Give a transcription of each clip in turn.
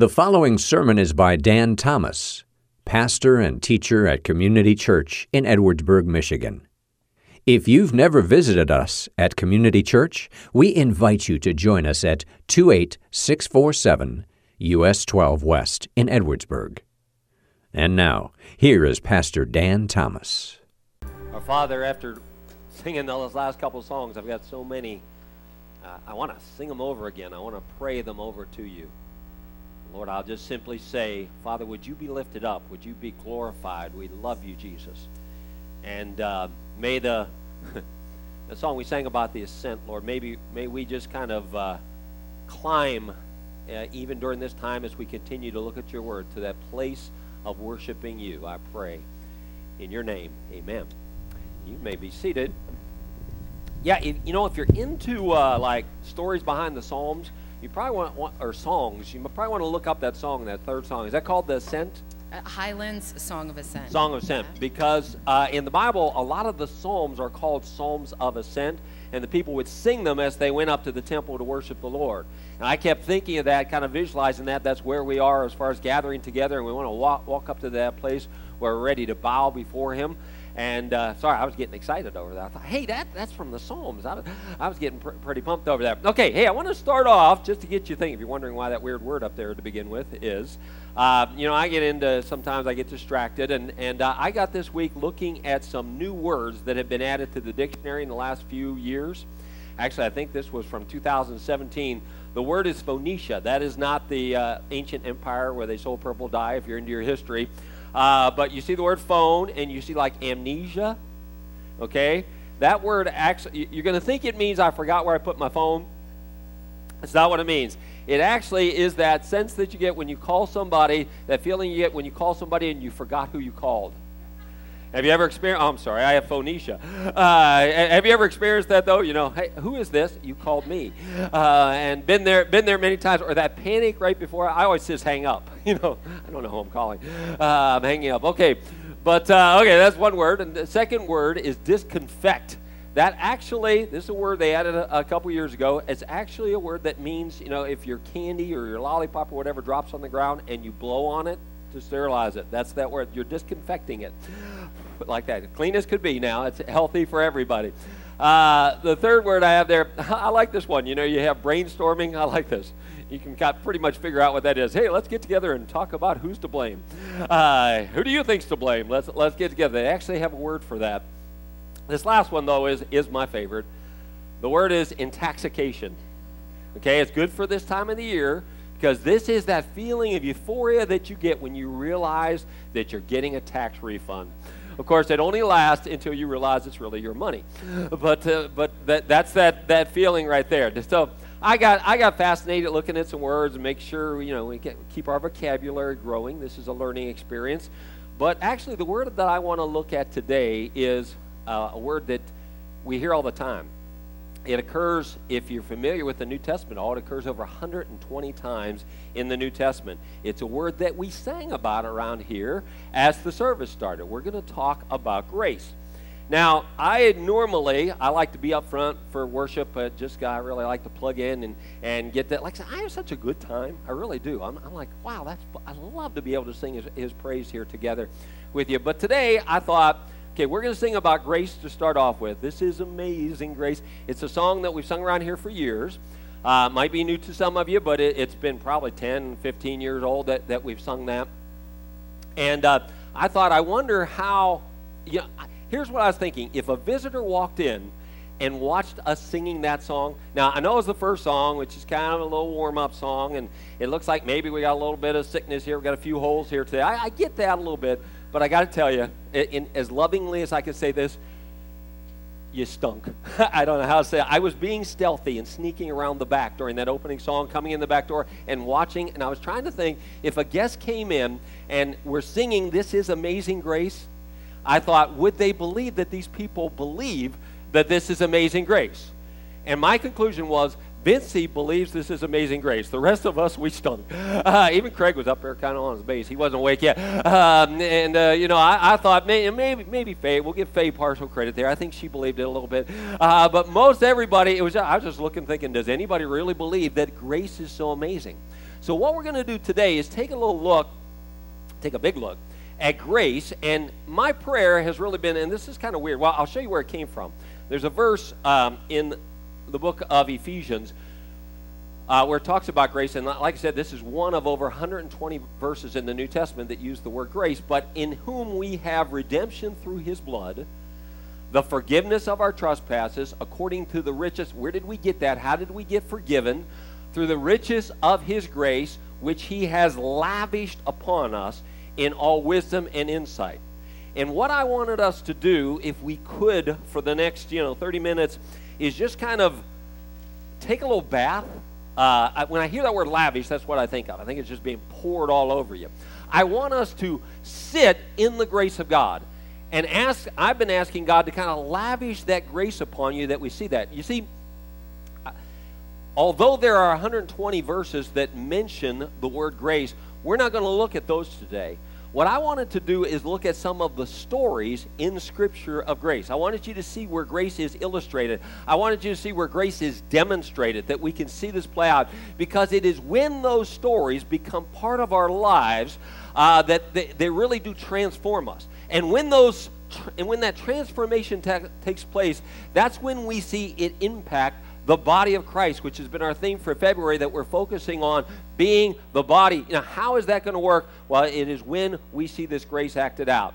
The following sermon is by Dan Thomas, pastor and teacher at Community Church in Edwardsburg, Michigan. If you've never visited us at Community Church, we invite you to join us at 28647 US 12 West in Edwardsburg. And now, here is Pastor Dan Thomas. Our Father, after singing all those last couple songs, I've got so many. Uh, I want to sing them over again. I want to pray them over to you. Lord, I'll just simply say, Father, would you be lifted up? Would you be glorified? We love you, Jesus. And uh, may the the song we sang about the ascent, Lord, maybe may we just kind of uh, climb, uh, even during this time as we continue to look at your word, to that place of worshiping you. I pray in your name, Amen. You may be seated. Yeah, if, you know, if you're into uh, like stories behind the Psalms, you probably want, want or songs. You probably want to look up that song, that third song. Is that called the Ascent? Uh, Highlands Song of Ascent. Song of Ascent, Yeah. because uh, in the Bible, a lot of the psalms are called psalms of ascent, and the people would sing them as they went up to the temple to worship the Lord. And I kept thinking of that, kind of visualizing that. That's where we are as far as gathering together, and we want to walk, walk up to that place where we're ready to bow before Him. And uh, sorry, I was getting excited over that. I thought, hey, that, that's from the Psalms. I was, I was getting pr- pretty pumped over that. Okay, hey, I want to start off just to get you thinking. If you're wondering why that weird word up there to begin with is, uh, you know, I get into sometimes I get distracted, and and uh, I got this week looking at some new words that have been added to the dictionary in the last few years. Actually, I think this was from 2017. The word is Phonesia. That is not the uh, ancient empire where they sold purple dye. If you're into your history, uh, but you see the word phone, and you see like amnesia. Okay, that word actually, you're going to think it means I forgot where I put my phone. That's not what it means. It actually is that sense that you get when you call somebody, that feeling you get when you call somebody and you forgot who you called. Have you ever experienced? Oh, I'm sorry, I have phonesia. Uh, have you ever experienced that though? You know, hey, who is this? You called me, uh, and been there, been there many times. Or that panic right before. I always just hang up. You know, I don't know who I'm calling. Uh, I'm hanging up. Okay, but uh, okay, that's one word. And the second word is disconfect. That actually, this is a word they added a, a couple years ago. It's actually a word that means, you know, if your candy or your lollipop or whatever drops on the ground and you blow on it to sterilize it, that's that word. You're disconfecting it. Like that. Clean as could be now. It's healthy for everybody. Uh, the third word I have there, I like this one. You know, you have brainstorming. I like this. You can pretty much figure out what that is. Hey, let's get together and talk about who's to blame. Uh, who do you think's to blame? Let's let's get together. They actually have a word for that. This last one, though, is, is my favorite. The word is intaxication. Okay, it's good for this time of the year because this is that feeling of euphoria that you get when you realize that you're getting a tax refund. Of course, it only lasts until you realize it's really your money. But, uh, but that, that's that, that feeling right there. So I got, I got fascinated looking at some words and make sure you know, we get, keep our vocabulary growing. This is a learning experience. But actually, the word that I want to look at today is uh, a word that we hear all the time. It occurs, if you're familiar with the New Testament, all it occurs over 120 times in the New Testament. It's a word that we sang about around here as the service started. We're going to talk about grace. Now, I normally I like to be up front for worship, but just I really like to plug in and, and get that. Like I said, I have such a good time. I really do. I'm, I'm like, wow, that's I love to be able to sing his, his praise here together with you. But today I thought, okay, we're going to sing about grace to start off with. This is amazing grace. It's a song that we've sung around here for years. Uh, might be new to some of you, but it, it's been probably 10, 15 years old that, that we've sung that. And uh, I thought, I wonder how, you know, here's what I was thinking. If a visitor walked in and watched us singing that song, now I know it's the first song, which is kind of a little warm up song, and it looks like maybe we got a little bit of sickness here, we got a few holes here today. I, I get that a little bit, but I got to tell you, in, in, as lovingly as I can say this, you stunk. I don't know how to say it. I was being stealthy and sneaking around the back during that opening song, coming in the back door and watching. And I was trying to think if a guest came in and we're singing This is Amazing Grace, I thought, would they believe that these people believe that this is amazing grace? And my conclusion was Vincey believes this is amazing grace. The rest of us, we stunk. Uh, even Craig was up there kind of on his bass. He wasn't awake yet. Um, and, uh, you know, I, I thought maybe, maybe, maybe Faye, we'll give Faye partial credit there. I think she believed it a little bit. Uh, but most everybody, it was, I was just looking thinking, does anybody really believe that grace is so amazing? So, what we're going to do today is take a little look, take a big look at grace. And my prayer has really been, and this is kind of weird. Well, I'll show you where it came from. There's a verse um, in the book of Ephesians uh, where it talks about grace. And like I said, this is one of over 120 verses in the New Testament that use the word grace. But in whom we have redemption through his blood, the forgiveness of our trespasses, according to the riches. Where did we get that? How did we get forgiven? Through the riches of his grace, which he has lavished upon us in all wisdom and insight. And what I wanted us to do, if we could, for the next, you know, 30 minutes, is just kind of take a little bath uh, I, when I hear that word lavish, that's what I think of. I think it's just being poured all over you. I want us to sit in the grace of God and ask. I've been asking God to kind of lavish that grace upon you that we see that. You see, uh, although there are 120 verses that mention the word grace, we're not going to look at those today. What I wanted to do is look at some of the stories in Scripture of grace. I wanted you to see where grace is illustrated. I wanted you to see where grace is demonstrated, that we can see this play out. Because it is when those stories become part of our lives uh, that they, they, really do transform us. And when those and when that transformation ta- takes place, that's when we see it impact the body of Christ, which has been our theme for February that we're focusing on being the body. Now, how is that going to work? Well, it is when we see this grace acted out.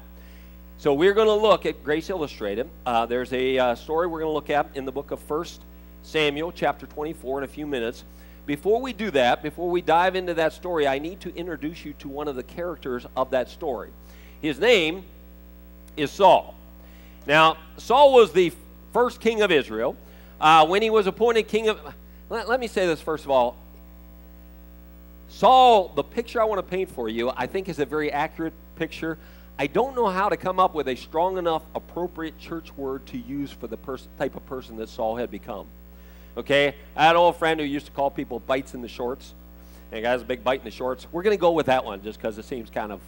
So we're going to look at Grace Illustrated. Uh, there's a uh, story we're going to look at in the book of First Samuel, chapter 24, in a few minutes. Before we do that, before we dive into that story, I need to introduce you to one of the characters of that story. His name is Saul. Now, Saul was the first king of Israel uh, when he was appointed king of. Let, let me say this first of all. Saul, the picture I want to paint for you, I think is a very accurate picture. I don't know how to come up with a strong enough, appropriate church word to use for the pers- type of person that Saul had become. Okay? I had an old friend who used to call people bites in the shorts. And guys, a big bite in the shorts. We're going to go with that one just because it seems kind of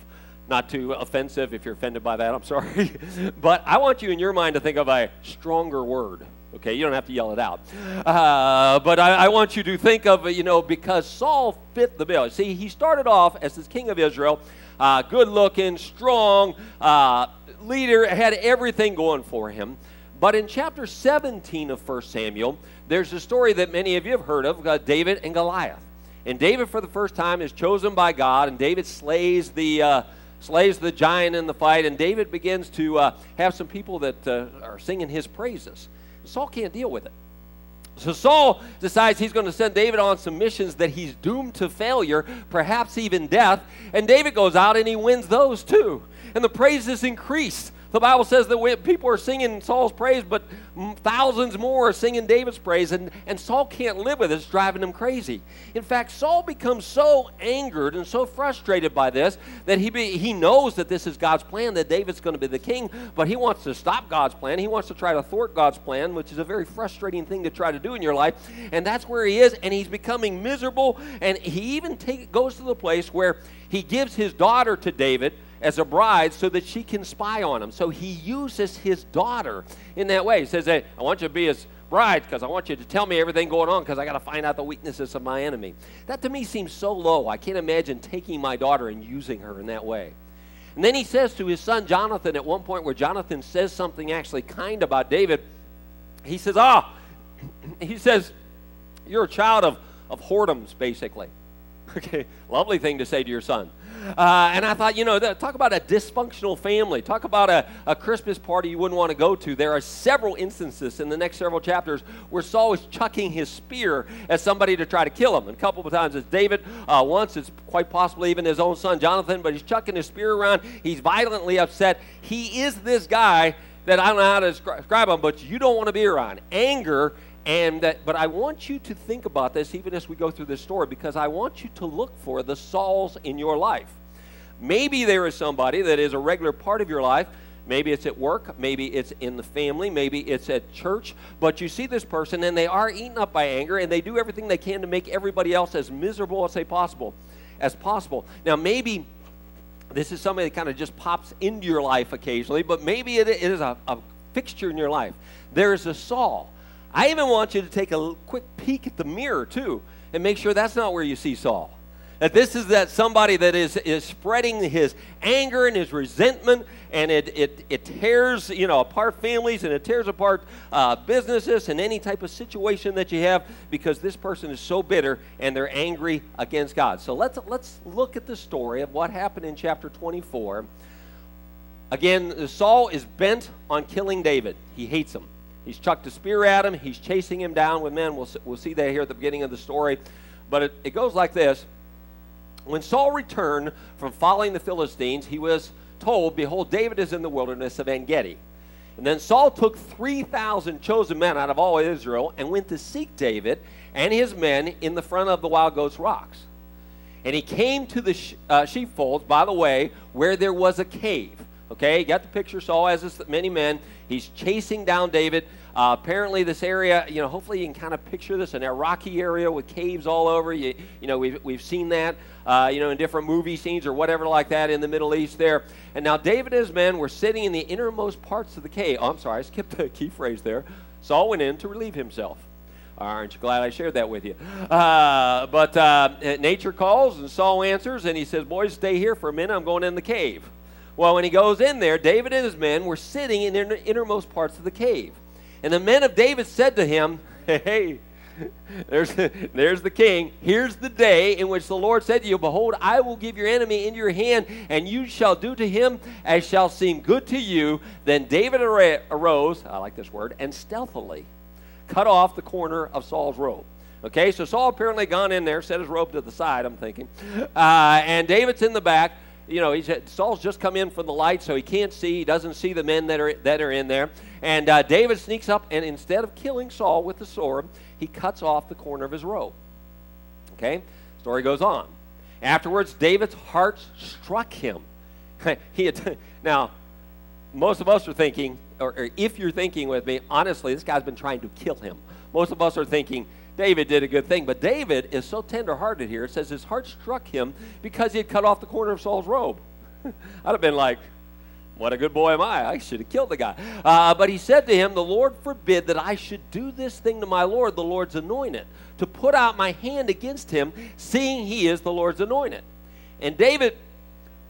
not too offensive. If you're offended by that, I'm sorry. but I want you in your mind to think of a stronger word. Okay, you don't have to yell it out. Uh, but I, I, want you to think of, you know, because Saul fit the bill. See, he started off as this king of Israel, uh, good looking, strong, uh, leader, had everything going for him. But in chapter 17 of 1 Samuel, there's a story that many of you have heard of uh, David and Goliath. And David, for the first time, is chosen by God, and David slays the uh, slays the giant in the fight, and David begins to uh, have some people that uh, are singing his praises. Saul can't deal with it. So Saul decides he's going to send David on some missions that he's doomed to failure, perhaps even death. And David goes out and he wins those too. And the praises increase. The Bible says that people are singing Saul's praise, but thousands more are singing David's praise, and, and Saul can't live with it. It's driving him crazy. In fact, Saul becomes so angered and so frustrated by this that he, be, he knows that this is God's plan, that David's going to be the king, but he wants to stop God's plan. He wants to try to thwart God's plan, which is a very frustrating thing to try to do in your life. And that's where he is, and he's becoming miserable, and he even take, goes to the place where he gives his daughter to David as a bride so that she can spy on him. So he uses his daughter in that way. He says, Hey, I want you to be his bride because I want you to tell me everything going on because I got to find out the weaknesses of my enemy. That to me seems so low. I can't imagine taking my daughter and using her in that way. And then he says to his son Jonathan at one point where Jonathan says something actually kind about David, he says, Ah, he says, You're a child of, of whoredoms, basically. Okay, lovely thing to say to your son. Uh, and I thought, you know, talk about a dysfunctional family. Talk about a, a Christmas party you wouldn't want to go to. There are several instances in the next several chapters where Saul is chucking his spear at somebody to try to kill him. And a couple of times it's David. Uh, once it's quite possibly even his own son Jonathan, but he's chucking his spear around. He's violently upset. He is this guy that I don't know how to describe him, but you don't want to be around. Anger and that, but I want you to think about this even as we go through this story because I want you to look for the Sauls in your life. Maybe there is somebody that is a regular part of your life. Maybe it's at work, maybe it's in the family, maybe it's at church, but you see this person and they are eaten up by anger and they do everything they can to make everybody else as miserable as they possible as possible. Now maybe this is somebody that kind of just pops into your life occasionally, but maybe it is a, a fixture in your life. There is a Saul I even want you to take a quick peek at the mirror, too, and make sure that's not where you see Saul. That this is that somebody that is, is spreading his anger and his resentment, and it, it, it tears you know apart families and it tears apart uh, businesses and any type of situation that you have because this person is so bitter and they're angry against God. So let's let's look at the story of what happened in chapter 24. Again, Saul is bent on killing David. He hates him. He's chucked a spear at him. He's chasing him down with men. We'll, we'll see that here at the beginning of the story. But it, it goes like this When Saul returned from following the Philistines, he was told, Behold, David is in the wilderness of En Gedi. And then Saul took 3,000 chosen men out of all Israel and went to seek David and his men in the front of the wild goats rocks. And he came to the uh, sheepfolds by the way where there was a cave. Okay, got the picture. Saul has this many men. He's chasing down David. Uh, apparently, this area, you know, hopefully you can kind of picture this in a rocky area with caves all over. You, you know, we've, we've seen that, uh, you know, in different movie scenes or whatever like that in the Middle East there. And now David and his men were sitting in the innermost parts of the cave. Oh, I'm sorry, I skipped the key phrase there. Saul went in to relieve himself. Aren't you glad I shared that with you? Uh, but uh, nature calls, and Saul answers, and he says, Boys, stay here for a minute. I'm going in the cave. Well, when he goes in there, David and his men were sitting in the innermost parts of the cave. And the men of David said to him, Hey, there's, there's the king. Here's the day in which the Lord said to you, Behold, I will give your enemy into your hand, and you shall do to him as shall seem good to you. Then David arose, I like this word, and stealthily cut off the corner of Saul's robe. Okay, so Saul apparently gone in there, set his robe to the side, I'm thinking. Uh, and David's in the back you know, he's, Saul's just come in from the light, so he can't see. He doesn't see the men that are, that are in there. And uh, David sneaks up, and instead of killing Saul with the sword, he cuts off the corner of his robe. Okay? Story goes on. Afterwards, David's heart struck him. he had, now, most of us are thinking, or, or if you're thinking with me, honestly, this guy's been trying to kill him. Most of us are thinking, David did a good thing. But David is so tenderhearted here. It says his heart struck him because he had cut off the corner of Saul's robe. I'd have been like, what a good boy am I. I should have killed the guy. Uh, but he said to him, The Lord forbid that I should do this thing to my Lord, the Lord's anointed, to put out my hand against him, seeing he is the Lord's anointed. And David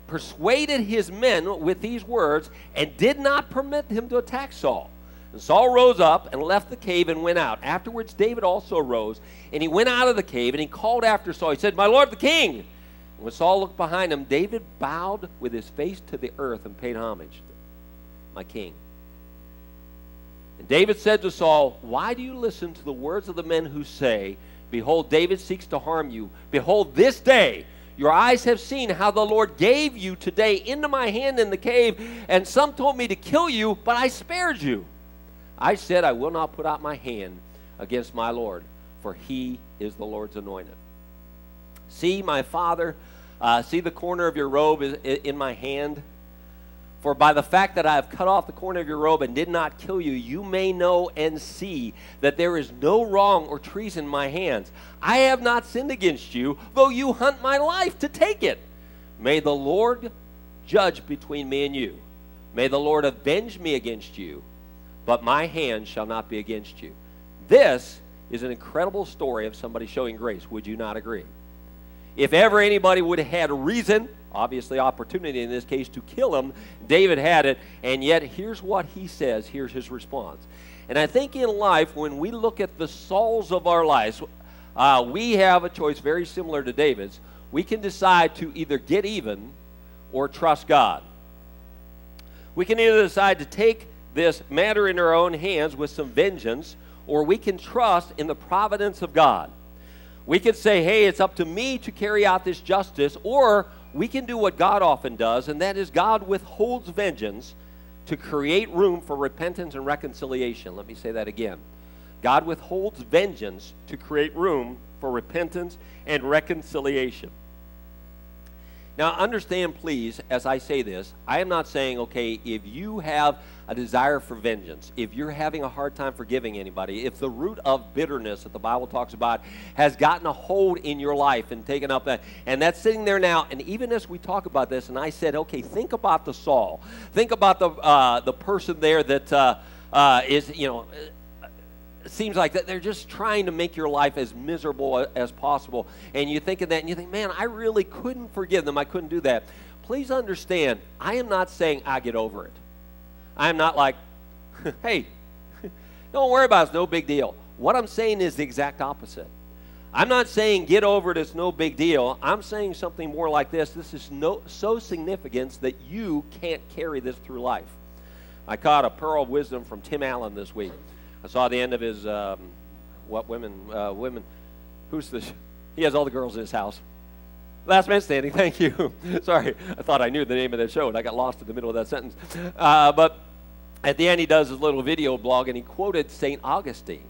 persuaded his men with these words and did not permit him to attack Saul. And Saul rose up and left the cave and went out. Afterwards, David also rose, and he went out of the cave, and he called after Saul. He said, My lord the king. And when Saul looked behind him, David bowed with his face to the earth and paid homage. My king. And David said to Saul, Why do you listen to the words of the men who say, Behold, David seeks to harm you? Behold, this day your eyes have seen how the Lord gave you today into my hand in the cave, and some told me to kill you, but I spared you. I said, I will not put out my hand against my Lord, for he is the Lord's anointed. See, my father, uh, see the corner of your robe in my hand? For by the fact that I have cut off the corner of your robe and did not kill you, you may know and see that there is no wrong or treason in my hands. I have not sinned against you, though you hunt my life to take it. May the Lord judge between me and you. May the Lord avenge me against you but my hand shall not be against you. This is an incredible story of somebody showing grace. Would you not agree? If ever anybody would have had reason, obviously opportunity in this case, to kill him, David had it. And yet, here's what he says. Here's his response. And I think in life, when we look at the Sauls of our lives, uh, we have a choice very similar to David's. We can decide to either get even or trust God. We can either decide to take this matter in our own hands with some vengeance, or we can trust in the providence of God. We can say, hey, it's up to me to carry out this justice, or we can do what God often does, and that is God withholds vengeance to create room for repentance and reconciliation. Let me say that again. God withholds vengeance to create room for repentance and reconciliation. Now, understand, please, as I say this, I am not saying, okay, if you have a desire for vengeance, if you're having a hard time forgiving anybody, if the root of bitterness that the Bible talks about has gotten a hold in your life and taken up that, and that's sitting there now, and even as we talk about this, and I said, okay, think about the Saul. Think about the, uh, the person there that uh, uh, is, you know, seems like that they're just trying to make your life as miserable as possible. And you think of that and you think, man, I really couldn't forgive them. I couldn't do that. Please understand, I am not saying I get over it. I am not like, hey, don't worry about it, it's no big deal. What I'm saying is the exact opposite. I'm not saying get over it, it's no big deal. I'm saying something more like this this is no, so significant that you can't carry this through life. I caught a pearl of wisdom from Tim Allen this week. I saw the end of his, um, what women, uh, women, who's this? He has all the girls in his house. Last man standing, thank you. Sorry, I thought I knew the name of that show and I got lost in the middle of that sentence. Uh, but at the end, he does his little video blog and he quoted St. Augustine.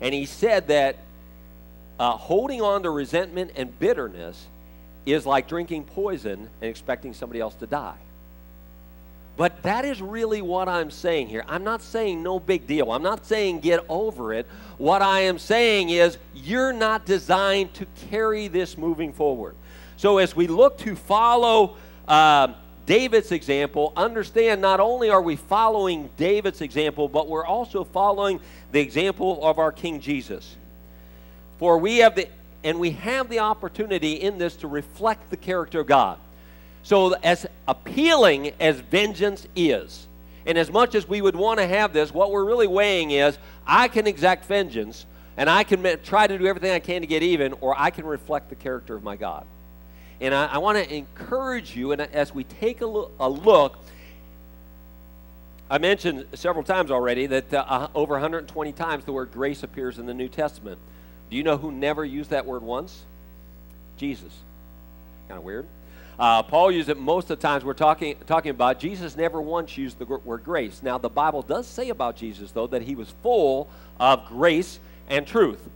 And he said that uh, holding on to resentment and bitterness is like drinking poison and expecting somebody else to die. But that is really what I'm saying here. I'm not saying no big deal. I'm not saying get over it. What I am saying is you're not designed to carry this moving forward. So as we look to follow uh, David's example, understand not only are we following David's example, but we're also following the example of our King Jesus. For we have the and we have the opportunity in this to reflect the character of God. So, as appealing as vengeance is, and as much as we would want to have this, what we're really weighing is I can exact vengeance and I can try to do everything I can to get even, or I can reflect the character of my God. And I, I want to encourage you, and as we take a look, a look I mentioned several times already that uh, over 120 times the word grace appears in the New Testament. Do you know who never used that word once? Jesus. Kind of weird. Uh, Paul used it most of the times we're talking, talking about. Jesus never once used the word grace. Now, the Bible does say about Jesus, though, that he was full of grace and truth.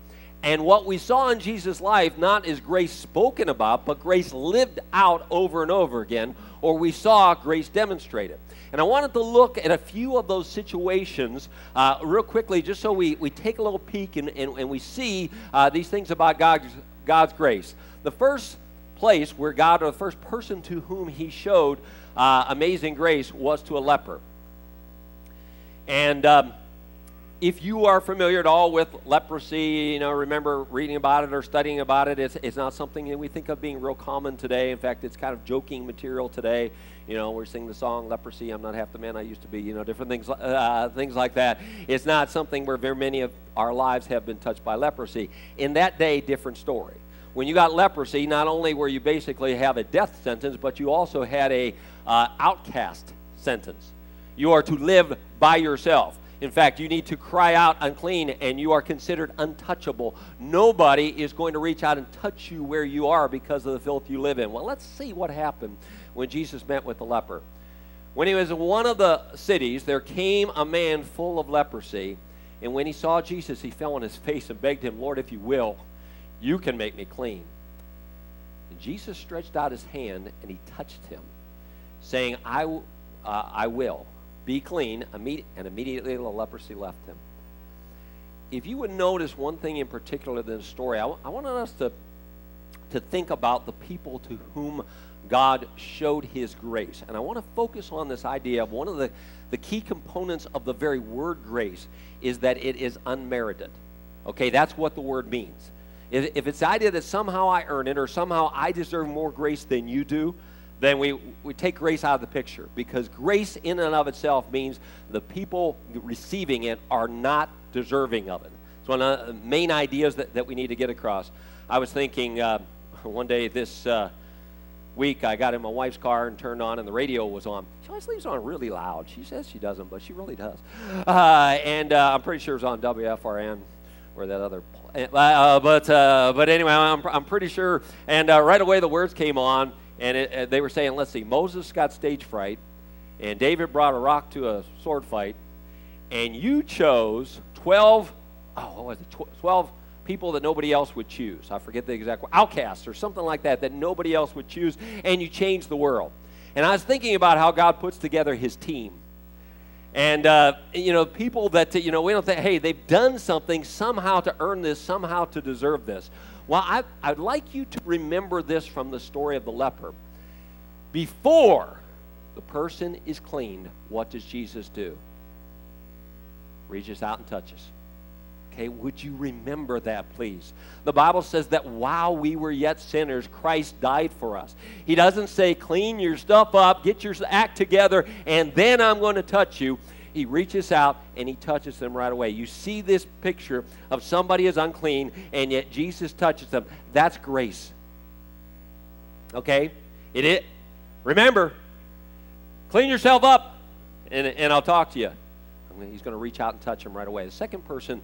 And what we saw in Jesus' life, not is grace spoken about, but grace lived out over and over again, or we saw grace demonstrated. And I wanted to look at a few of those situations uh, real quickly, just so we, we take a little peek and, and, and we see uh, these things about God's, God's grace. The first place where God, or the first person to whom he showed uh, amazing grace, was to a leper. And um, if you are familiar at all with leprosy, you know, remember reading about it or studying about it, it's, it's not something that we think of being real common today. In fact, it's kind of joking material today. You know, we're singing the song "Leprosy." I'm not half the man I used to be. You know, different things, uh, things like that. It's not something where very many of our lives have been touched by leprosy. In that day, different story when you got leprosy, not only were you basically have a death sentence, but you also had a uh, outcast sentence. You are to live by yourself. In fact, you need to cry out unclean and you are considered untouchable. Nobody is going to reach out and touch you where you are because of the filth you live in. Well, let's see what happened when Jesus met with the leper. When he was in one of the cities, there came a man full of leprosy. And when he saw Jesus, he fell on his face and begged him, Lord, if you will, you can make me clean. And Jesus stretched out his hand and he touched him, saying, I, uh, I will be clean. And immediately the leprosy left him. If you would notice one thing in particular in this story, I, w- I wanted us to, to think about the people to whom God showed his grace. And I want to focus on this idea of one of the, the key components of the very word grace is that it is unmerited. Okay, that's what the word means. If, if it's the idea that somehow I earn it or somehow I deserve more grace than you do, then we, we take grace out of the picture because grace in and of itself means the people receiving it are not deserving of it. It's one of the main ideas that, that we need to get across. I was thinking uh, one day this uh, week I got in my wife's car and turned on and the radio was on. She always leaves on really loud. She says she doesn't, but she really does. Uh, and uh, I'm pretty sure it was on WFRN or that other uh, but uh, but anyway, I'm, I'm pretty sure. And uh, right away, the words came on, and it, uh, they were saying, "Let's see, Moses got stage fright, and David brought a rock to a sword fight, and you chose twelve. Oh, what was it? Twelve people that nobody else would choose. I forget the exact word, outcasts or something like that that nobody else would choose, and you changed the world." And I was thinking about how God puts together His team and, uh, you know, people that, you know, we don't think, hey, they've done something somehow to earn this, somehow to deserve this. Well, I, I'd like you to remember this from the story of the leper. Before the person is cleaned, what does Jesus do? Reaches out and touches. Okay, would you remember that, please? The Bible says that while we were yet sinners, Christ died for us. He doesn't say, clean your stuff up, get your act together, and then I'm going to touch you. He reaches out and he touches them right away. You see this picture of somebody is unclean, and yet Jesus touches them. That's grace. Okay? It is. Remember, clean yourself up, and, and I'll talk to you. He's going to reach out and touch him right away. The second person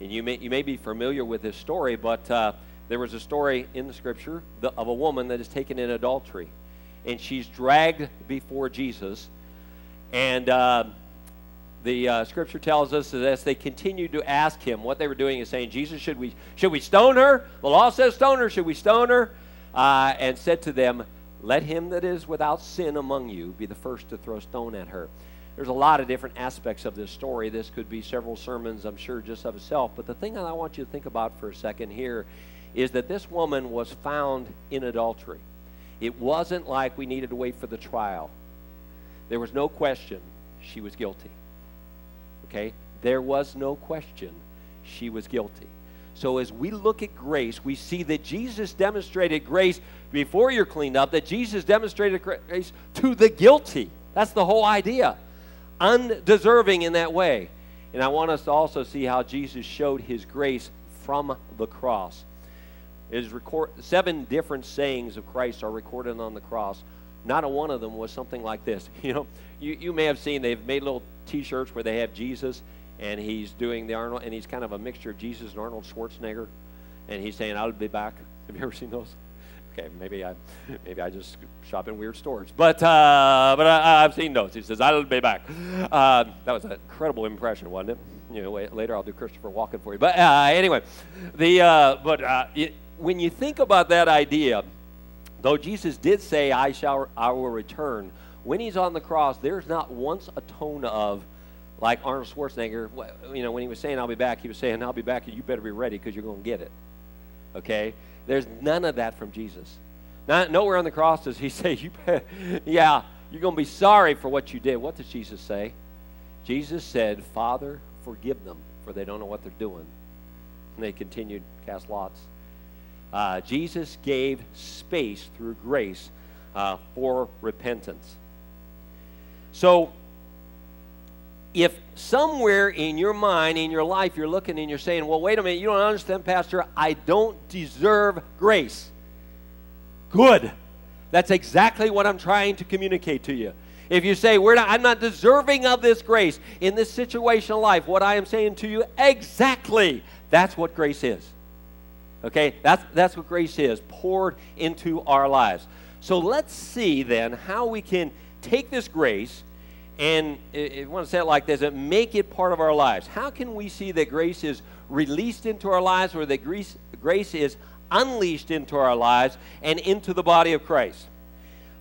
and you may, you may be familiar with this story, but uh, there was a story in the scripture of a woman that is taken in adultery. And she's dragged before Jesus. And uh, the uh, scripture tells us that as they continued to ask him, what they were doing is saying, Jesus, should we, should we stone her? The law says stone her. Should we stone her? Uh, and said to them, Let him that is without sin among you be the first to throw stone at her. There's a lot of different aspects of this story. This could be several sermons, I'm sure, just of itself. But the thing that I want you to think about for a second here is that this woman was found in adultery. It wasn't like we needed to wait for the trial. There was no question she was guilty. Okay? There was no question she was guilty. So as we look at grace, we see that Jesus demonstrated grace before you're cleaned up, that Jesus demonstrated grace to the guilty. That's the whole idea undeserving in that way. And I want us to also see how Jesus showed his grace from the cross. Is record seven different sayings of Christ are recorded on the cross. Not a one of them was something like this. You know, you, you may have seen they've made little T-shirts where they have Jesus and he's doing the Arnold, and he's kind of a mixture of Jesus and Arnold Schwarzenegger, and he's saying, "I'll be back." Have you ever seen those? Okay, maybe I, maybe I just shop in weird stores, but uh, but I, have seen those. He says, "I'll be back." Uh, that was an incredible impression, wasn't it? You know, wait, later I'll do Christopher Walken for you. But uh, anyway, the uh, but uh, it, when you think about that idea, though Jesus did say, "I shall, I will return," when he's on the cross, there's not once a tone of like Arnold Schwarzenegger. You know, when he was saying, "I'll be back," he was saying, "I'll be back," and you better be ready because you're going to get it. Okay there's none of that from Jesus. Not, nowhere on the cross does he say, you yeah, you're going to be sorry for what you did. What does Jesus say? Jesus said, Father, forgive them, for they don't know what they're doing. And they continued, cast lots. Uh, Jesus gave space through grace uh, for repentance. So if somewhere in your mind, in your life, you're looking and you're saying, well, wait a minute, you don't understand, Pastor, I don't deserve grace. Good. That's exactly what I'm trying to communicate to you. If you say, We're not, I'm not deserving of this grace in this situation of life, what I am saying to you, exactly, that's what grace is. Okay? That's, that's what grace is, poured into our lives. So let's see then how we can take this grace and I want to say it like this make it part of our lives. How can we see that grace is released into our lives or that grace, grace is unleashed into our lives and into the body of Christ?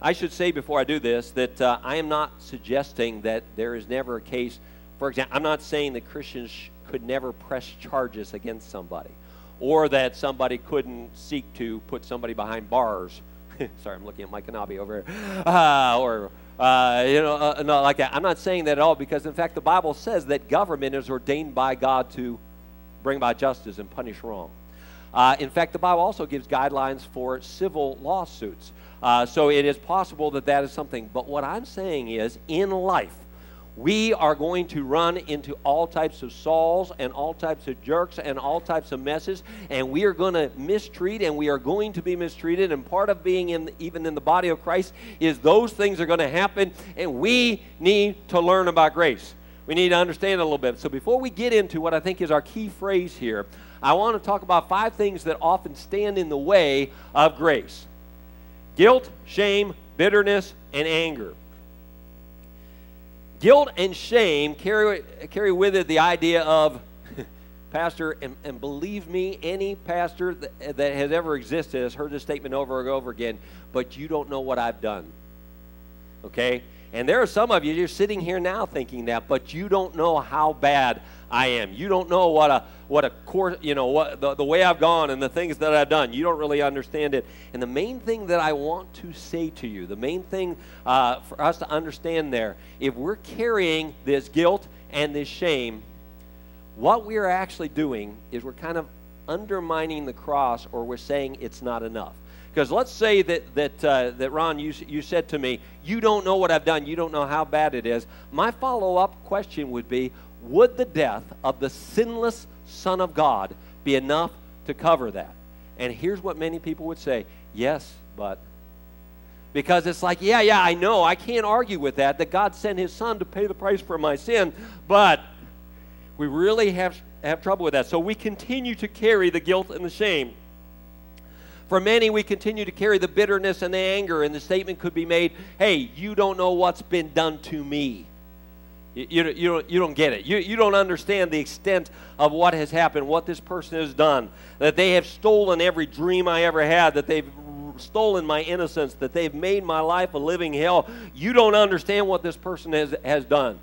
I should say before I do this that uh, I am not suggesting that there is never a case, for example, I'm not saying that Christians could never press charges against somebody or that somebody couldn't seek to put somebody behind bars. Sorry, I'm looking at Mike Kanabi over here. Uh, or uh, you know, uh, not like that. I'm not saying that at all because, in fact, the Bible says that government is ordained by God to bring about justice and punish wrong. Uh, in fact, the Bible also gives guidelines for civil lawsuits. Uh, so it is possible that that is something. But what I'm saying is, in life, we are going to run into all types of Sauls and all types of jerks and all types of messes, and we are going to mistreat and we are going to be mistreated. And part of being in even in the body of Christ is those things are going to happen, and we need to learn about grace. We need to understand a little bit. So before we get into what I think is our key phrase here, I want to talk about five things that often stand in the way of grace guilt, shame, bitterness, and anger. Guilt and shame carry, carry with it the idea of, Pastor, and, and believe me, any pastor that, that has ever existed has heard this statement over and over again, but you don't know what I've done. Okay? And there are some of you, you're sitting here now thinking that, but you don't know how bad I am. You don't know what a what a course, you know, what the, the way I've gone and the things that I've done. You don't really understand it. And the main thing that I want to say to you, the main thing uh, for us to understand there, if we're carrying this guilt and this shame, what we are actually doing is we're kind of undermining the cross or we're saying it's not enough. Because let's say that, that, uh, that Ron, you, you said to me, You don't know what I've done, you don't know how bad it is. My follow up question would be Would the death of the sinless Son of God be enough to cover that? And here's what many people would say Yes, but. Because it's like, yeah, yeah, I know. I can't argue with that, that God sent his son to pay the price for my sin, but we really have, have trouble with that. So we continue to carry the guilt and the shame. For many, we continue to carry the bitterness and the anger, and the statement could be made hey, you don't know what's been done to me. You, you, don't, you don't get it. You, you don't understand the extent of what has happened, what this person has done. That they have stolen every dream I ever had, that they've stolen my innocence, that they've made my life a living hell. You don't understand what this person has, has done.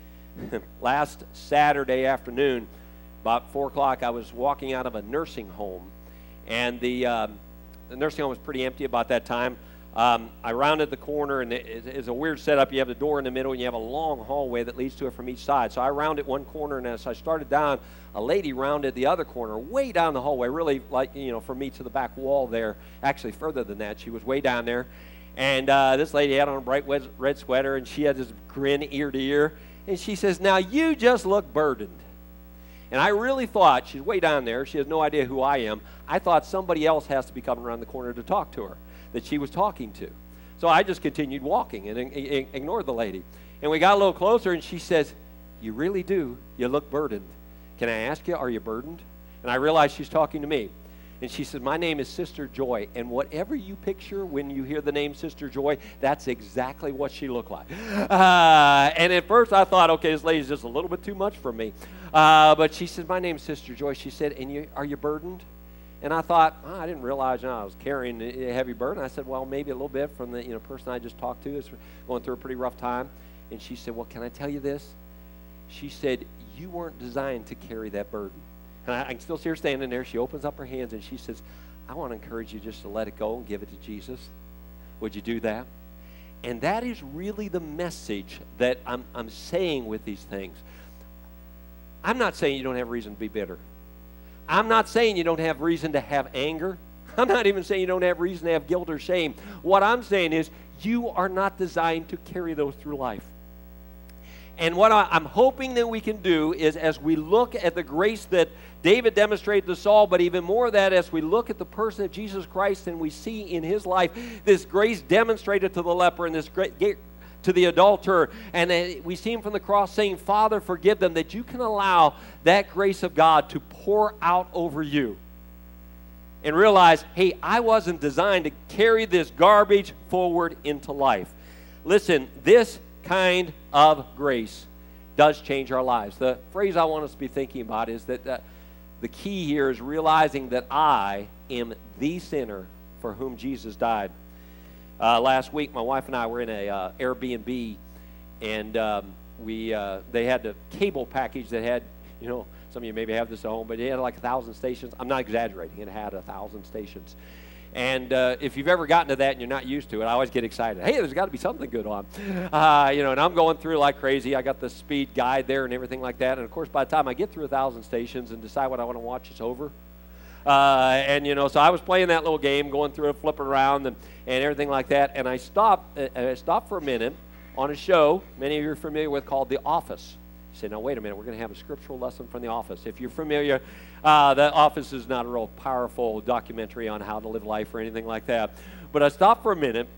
Last Saturday afternoon, about 4 o'clock, I was walking out of a nursing home, and the, um, the nursing home was pretty empty about that time. Um, I rounded the corner, and it's a weird setup. You have the door in the middle, and you have a long hallway that leads to it from each side. So I rounded one corner, and as I started down, a lady rounded the other corner, way down the hallway, really like, you know, from me to the back wall there. Actually, further than that, she was way down there. And uh, this lady had on a bright red sweater, and she had this grin ear to ear. And she says, Now you just look burdened. And I really thought, she's way down there, she has no idea who I am. I thought somebody else has to be coming around the corner to talk to her that she was talking to. So I just continued walking and ignored the lady. And we got a little closer, and she says, You really do. You look burdened. Can I ask you, are you burdened? And I realized she's talking to me. And she said, My name is Sister Joy. And whatever you picture when you hear the name Sister Joy, that's exactly what she looked like. Uh, and at first I thought, okay, this lady's just a little bit too much for me. Uh, but she said, My name is Sister Joy. She said, And you, are you burdened? And I thought, oh, I didn't realize you know, I was carrying a heavy burden. I said, well, maybe a little bit from the you know, person I just talked to is going through a pretty rough time. And she said, well, can I tell you this? She said, you weren't designed to carry that burden. And I, I can still see her standing there. She opens up her hands and she says, I want to encourage you just to let it go and give it to Jesus. Would you do that? And that is really the message that I'm, I'm saying with these things. I'm not saying you don't have reason to be bitter. I'm not saying you don't have reason to have anger. I'm not even saying you don't have reason to have guilt or shame. What I'm saying is you are not designed to carry those through life. And what I'm hoping that we can do is as we look at the grace that David demonstrated to Saul, but even more of that as we look at the person of Jesus Christ and we see in his life this grace demonstrated to the leper and this to the adulterer. And we see him from the cross saying, Father, forgive them, that you can allow that grace of God to pour out over you. And realize, hey, I wasn't designed to carry this garbage forward into life. Listen, this kind of grace does change our lives. The phrase I want us to be thinking about is that uh, the key here is realizing that I am the sinner for whom Jesus died. Uh, last week, my wife and I were in a uh, Airbnb, and um, we uh, they had the cable package that had, you know, some of you maybe have this at home, but it had like a thousand stations. I'm not exaggerating; it had a thousand stations. And uh, if you've ever gotten to that and you're not used to it, I always get excited. Hey, there's got to be something good on. Uh, you know, and I'm going through like crazy. I got the speed guide there and everything like that. And of course, by the time I get through a thousand stations and decide what I want to watch, it's over. Uh, and you know, so I was playing that little game, going through it, flipping around, and, and everything like that. And I stopped. Uh, I stopped for a minute on a show many of you are familiar with called The Office. You say, now wait a minute, we're going to have a scriptural lesson from The Office. If you're familiar, uh, The Office is not a real powerful documentary on how to live life or anything like that. But I stopped for a minute,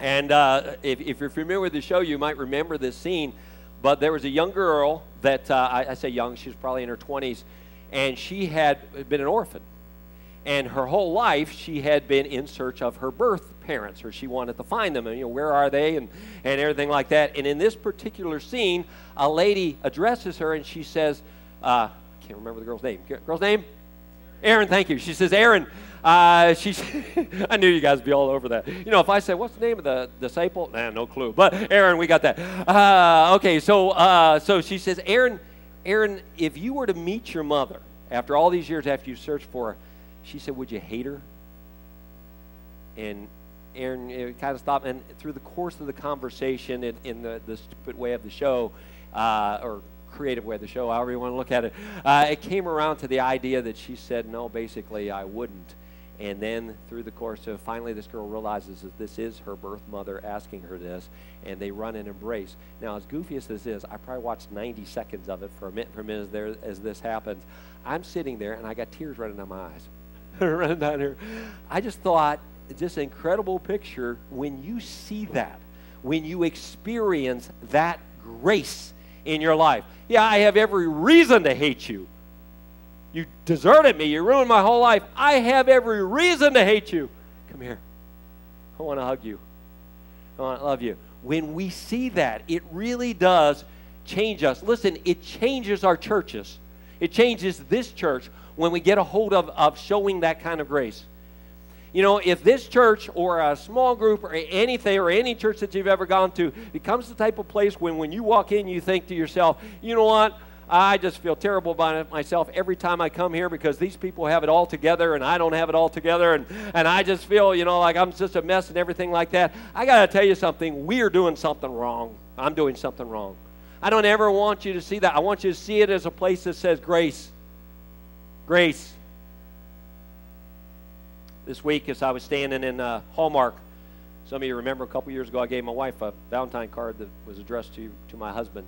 and uh, if, if, you're familiar with the show, you might remember this scene. But there was a young girl that uh, I, I say young; she was probably in her 20s and she had been an orphan. And her whole life, she had been in search of her birth parents, or she wanted to find them, and you know, where are they, and, and everything like that. And in this particular scene, a lady addresses her, and she says, uh, I can't remember the girl's name. Girl's name? Erin, thank you. She says, Erin, uh, I knew you guys would be all over that. You know, if I say, what's the name of the disciple? Nah, no clue. But Erin, we got that. Uh, okay, so, uh, so she says, Erin, Erin, if you were to meet your mother after all these years after you searched for her, she said, Would you hate her? And Erin kind of stopped. And through the course of the conversation, in, in the, the stupid way of the show, uh, or creative way of the show, however you want to look at it. Uh, it came around to the idea that she said, no, basically, I wouldn't. And then through the course of finally, this girl realizes that this is her birth mother asking her this, and they run and embrace. Now, as goofy as this is, I probably watched 90 seconds of it for a minute, for a minute there as this happens. I'm sitting there, and I got tears running down my eyes, running down here. I just thought, an incredible picture when you see that, when you experience that grace in your life. Yeah, I have every reason to hate you. You deserted me. You ruined my whole life. I have every reason to hate you. Come here. I want to hug you. I want to love you. When we see that, it really does change us. Listen, it changes our churches. It changes this church when we get a hold of, of showing that kind of grace. You know, if this church or a small group or anything or any church that you've ever gone to becomes the type of place when when you walk in, you think to yourself, you know what? I just feel terrible about myself every time I come here because these people have it all together and I don't have it all together. And, and I just feel, you know, like I'm just a mess and everything like that. I got to tell you something. We're doing something wrong. I'm doing something wrong. I don't ever want you to see that. I want you to see it as a place that says grace. Grace. This week, as I was standing in uh, Hallmark, some of you remember a couple years ago, I gave my wife a Valentine card that was addressed to, to my husband.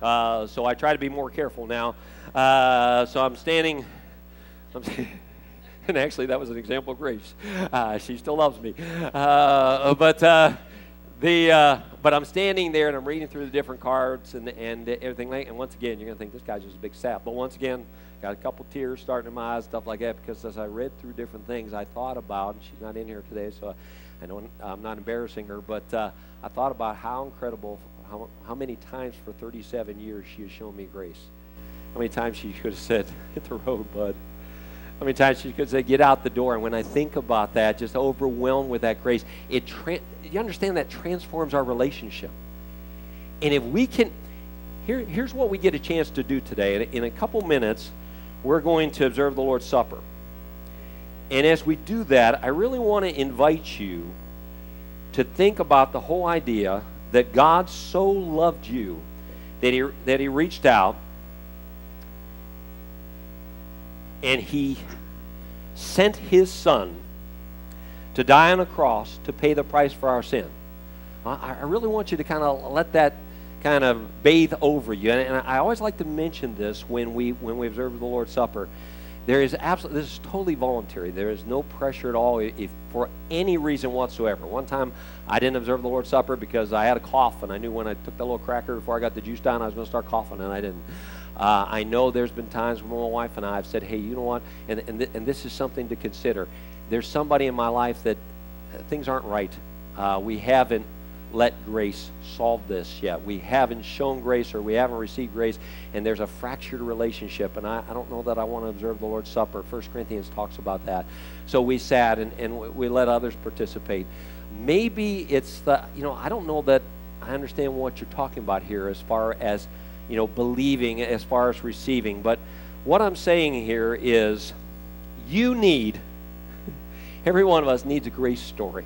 Uh, so I try to be more careful now. Uh, so I'm standing, I'm, and actually that was an example of grace. Uh, she still loves me, uh, but uh, the uh, but I'm standing there and I'm reading through the different cards and and everything. Like, and once again, you're gonna think this guy's just a big sap. But once again, got a couple tears starting in my eyes, stuff like that, because as I read through different things, I thought about, and she's not in here today, so I, I know I'm not embarrassing her, but I thought about how incredible how, how many times for 37 years she has shown me grace. How many times she could have said, hit the road, bud. How many times she could say, get out the door. And when I think about that, just overwhelmed with that grace, it tra- you understand that transforms our relationship. And if we can, here, here's what we get a chance to do today. In, in a couple minutes, we're going to observe the Lord's Supper. And as we do that, I really want to invite you to think about the whole idea that God so loved you that he, that he reached out and he sent his son to die on a cross to pay the price for our sin. I, I really want you to kind of let that kind of bathe over you. And, and I always like to mention this when we when we observe the Lord's Supper there is absolutely, this is totally voluntary. There is no pressure at all if for any reason whatsoever. One time I didn't observe the Lord's Supper because I had a cough and I knew when I took that little cracker before I got the juice down I was going to start coughing and I didn't. Uh, I know there's been times when my wife and I have said, hey, you know what? And, and, th- and this is something to consider. There's somebody in my life that uh, things aren't right. Uh, we haven't let grace solve this yet. We haven't shown grace or we haven't received grace, and there's a fractured relationship. And I, I don't know that I want to observe the Lord's Supper. First Corinthians talks about that. So we sat and, and we let others participate. Maybe it's the, you know, I don't know that I understand what you're talking about here as far as, you know, believing, as far as receiving. But what I'm saying here is you need, every one of us needs a grace story.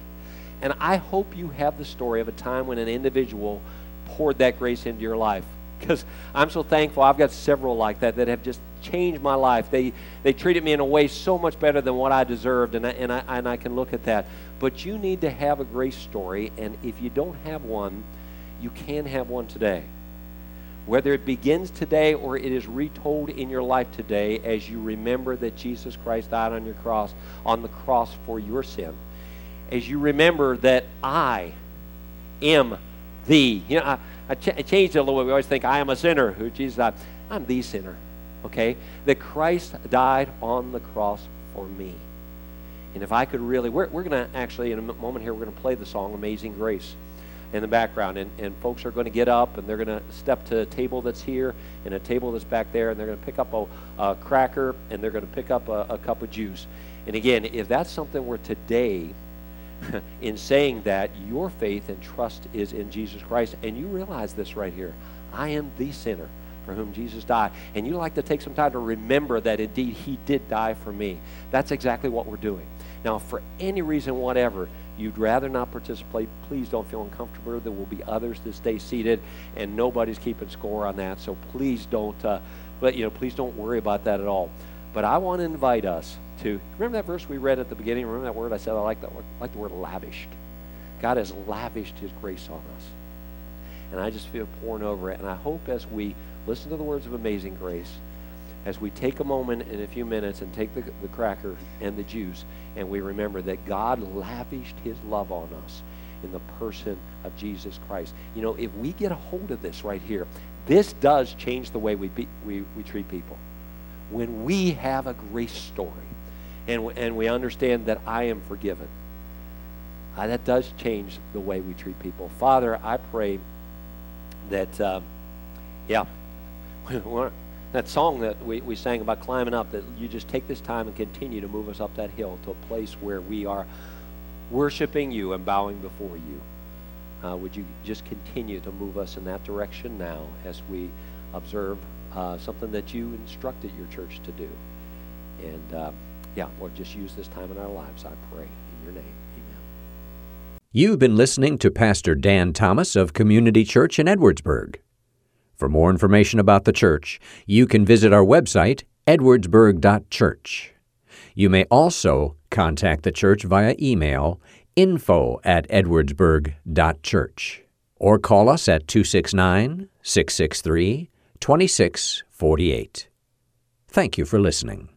And I hope you have the story of a time when an individual poured that grace into your life. Because I'm so thankful. I've got several like that that have just changed my life. They, they treated me in a way so much better than what I deserved, and I, and, I, and I can look at that. But you need to have a grace story, and if you don't have one, you can have one today. Whether it begins today or it is retold in your life today as you remember that Jesus Christ died on your cross, on the cross for your sin as you remember that I am the. You know, I, I, ch- I changed it a little bit. We always think I am a sinner. Who Jesus died. I'm the sinner. Okay? That Christ died on the cross for me. And if I could really, we're, we're going to actually, in a moment here, we're going to play the song Amazing Grace in the background. And, and folks are going to get up and they're going to step to a table that's here and a table that's back there and they're going to pick up a, a cracker and they're going to pick up a, a cup of juice. And again, if that's something where today in saying that your faith and trust is in Jesus Christ. And you realize this right here. I am the sinner for whom Jesus died. And you like to take some time to remember that indeed he did die for me. That's exactly what we're doing. Now, for any reason, whatever, you'd rather not participate, please don't feel uncomfortable. There will be others that stay seated, and nobody's keeping score on that. So please don't, uh, but you know, please don't worry about that at all. But I want to invite us to remember that verse we read at the beginning. Remember that word I said I like that I like the word lavished. God has lavished His grace on us, and I just feel pouring over it. And I hope as we listen to the words of Amazing Grace as we take a moment in a few minutes and take the, the cracker and the juice, and we remember that God lavished his love on us in the person of Jesus Christ. You know, if we get a hold of this right here, this does change the way we, be, we, we treat people. When we have a grace story and, and we understand that I am forgiven, uh, that does change the way we treat people. Father, I pray that, uh, yeah, that song that we, we sang about climbing up, that you just take this time and continue to move us up that hill to a place where we are worshiping you and bowing before you. Uh, would you just continue to move us in that direction now as we observe uh, something that you instructed your church to do? And uh, yeah, Lord, just use this time in our lives, I pray. In your name, amen. You've been listening to Pastor Dan Thomas of Community Church in Edwardsburg. For more information about the church, you can visit our website, edwardsburg.church. You may also contact the church via email info at edwardsburg.church or call us at 269 663 2648. Thank you for listening.